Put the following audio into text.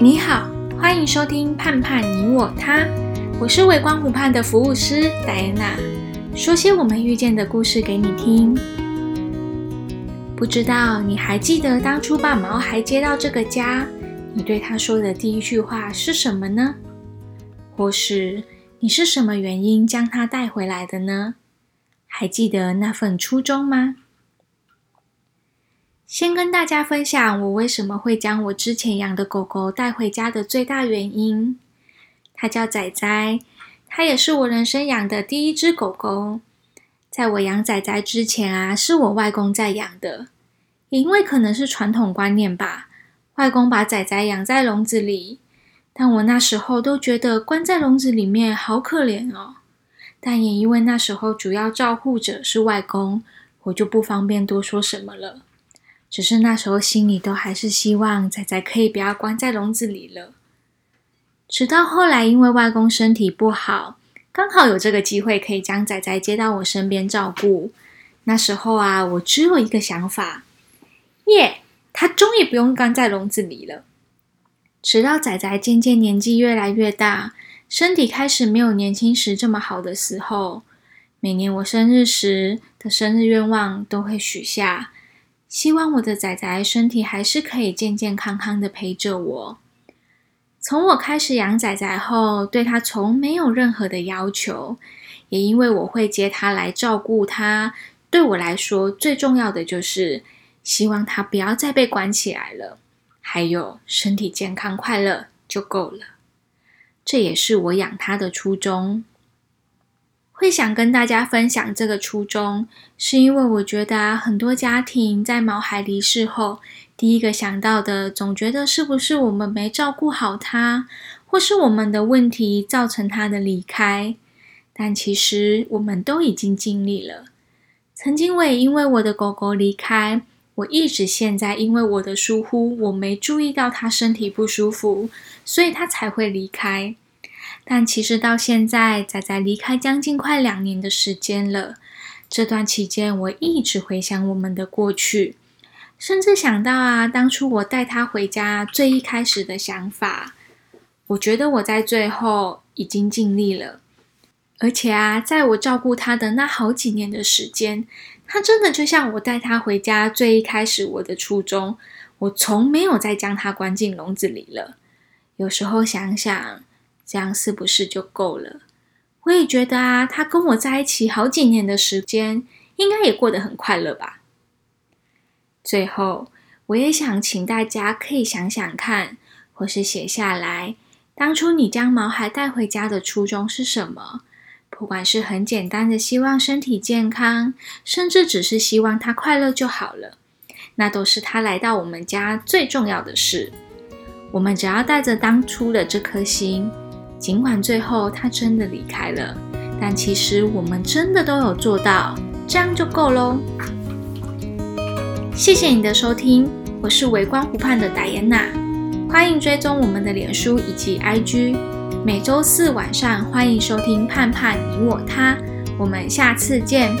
你好，欢迎收听《盼盼你我他》，我是微光湖畔的服务师戴安娜，说些我们遇见的故事给你听。不知道你还记得当初把毛孩接到这个家，你对他说的第一句话是什么呢？或是你是什么原因将他带回来的呢？还记得那份初衷吗？先跟大家分享我为什么会将我之前养的狗狗带回家的最大原因。它叫仔仔，它也是我人生养的第一只狗狗。在我养仔仔之前啊，是我外公在养的。也因为可能是传统观念吧，外公把仔仔养在笼子里，但我那时候都觉得关在笼子里面好可怜哦。但也因为那时候主要照护者是外公，我就不方便多说什么了。只是那时候心里都还是希望仔仔可以不要关在笼子里了。直到后来，因为外公身体不好，刚好有这个机会可以将仔仔接到我身边照顾。那时候啊，我只有一个想法，耶，他终于不用关在笼子里了。直到仔仔渐渐年纪越来越大，身体开始没有年轻时这么好的时候，每年我生日时的生日愿望都会许下。希望我的仔仔身体还是可以健健康康的陪着我。从我开始养仔仔后，对他从没有任何的要求，也因为我会接他来照顾他，对我来说最重要的就是希望他不要再被关起来了，还有身体健康快乐就够了。这也是我养他的初衷。会想跟大家分享这个初衷，是因为我觉得，很多家庭在毛孩离世后，第一个想到的，总觉得是不是我们没照顾好他，或是我们的问题造成他的离开。但其实我们都已经尽力了。曾经我也因为我的狗狗离开，我一直现在因为我的疏忽，我没注意到他身体不舒服，所以他才会离开。但其实到现在，仔仔离开将近快两年的时间了。这段期间，我一直回想我们的过去，甚至想到啊，当初我带他回家最一开始的想法。我觉得我在最后已经尽力了，而且啊，在我照顾他的那好几年的时间，他真的就像我带他回家最一开始我的初衷，我从没有再将他关进笼子里了。有时候想想。这样是不是就够了？我也觉得啊，他跟我在一起好几年的时间，应该也过得很快乐吧。最后，我也想请大家可以想想看，或是写下来，当初你将毛孩带回家的初衷是什么？不管是很简单的希望身体健康，甚至只是希望他快乐就好了，那都是他来到我们家最重要的事。我们只要带着当初的这颗心。尽管最后他真的离开了，但其实我们真的都有做到，这样就够喽。谢谢你的收听，我是围观湖畔的戴安娜，欢迎追踪我们的脸书以及 IG。每周四晚上欢迎收听《盼盼你我他》，我们下次见。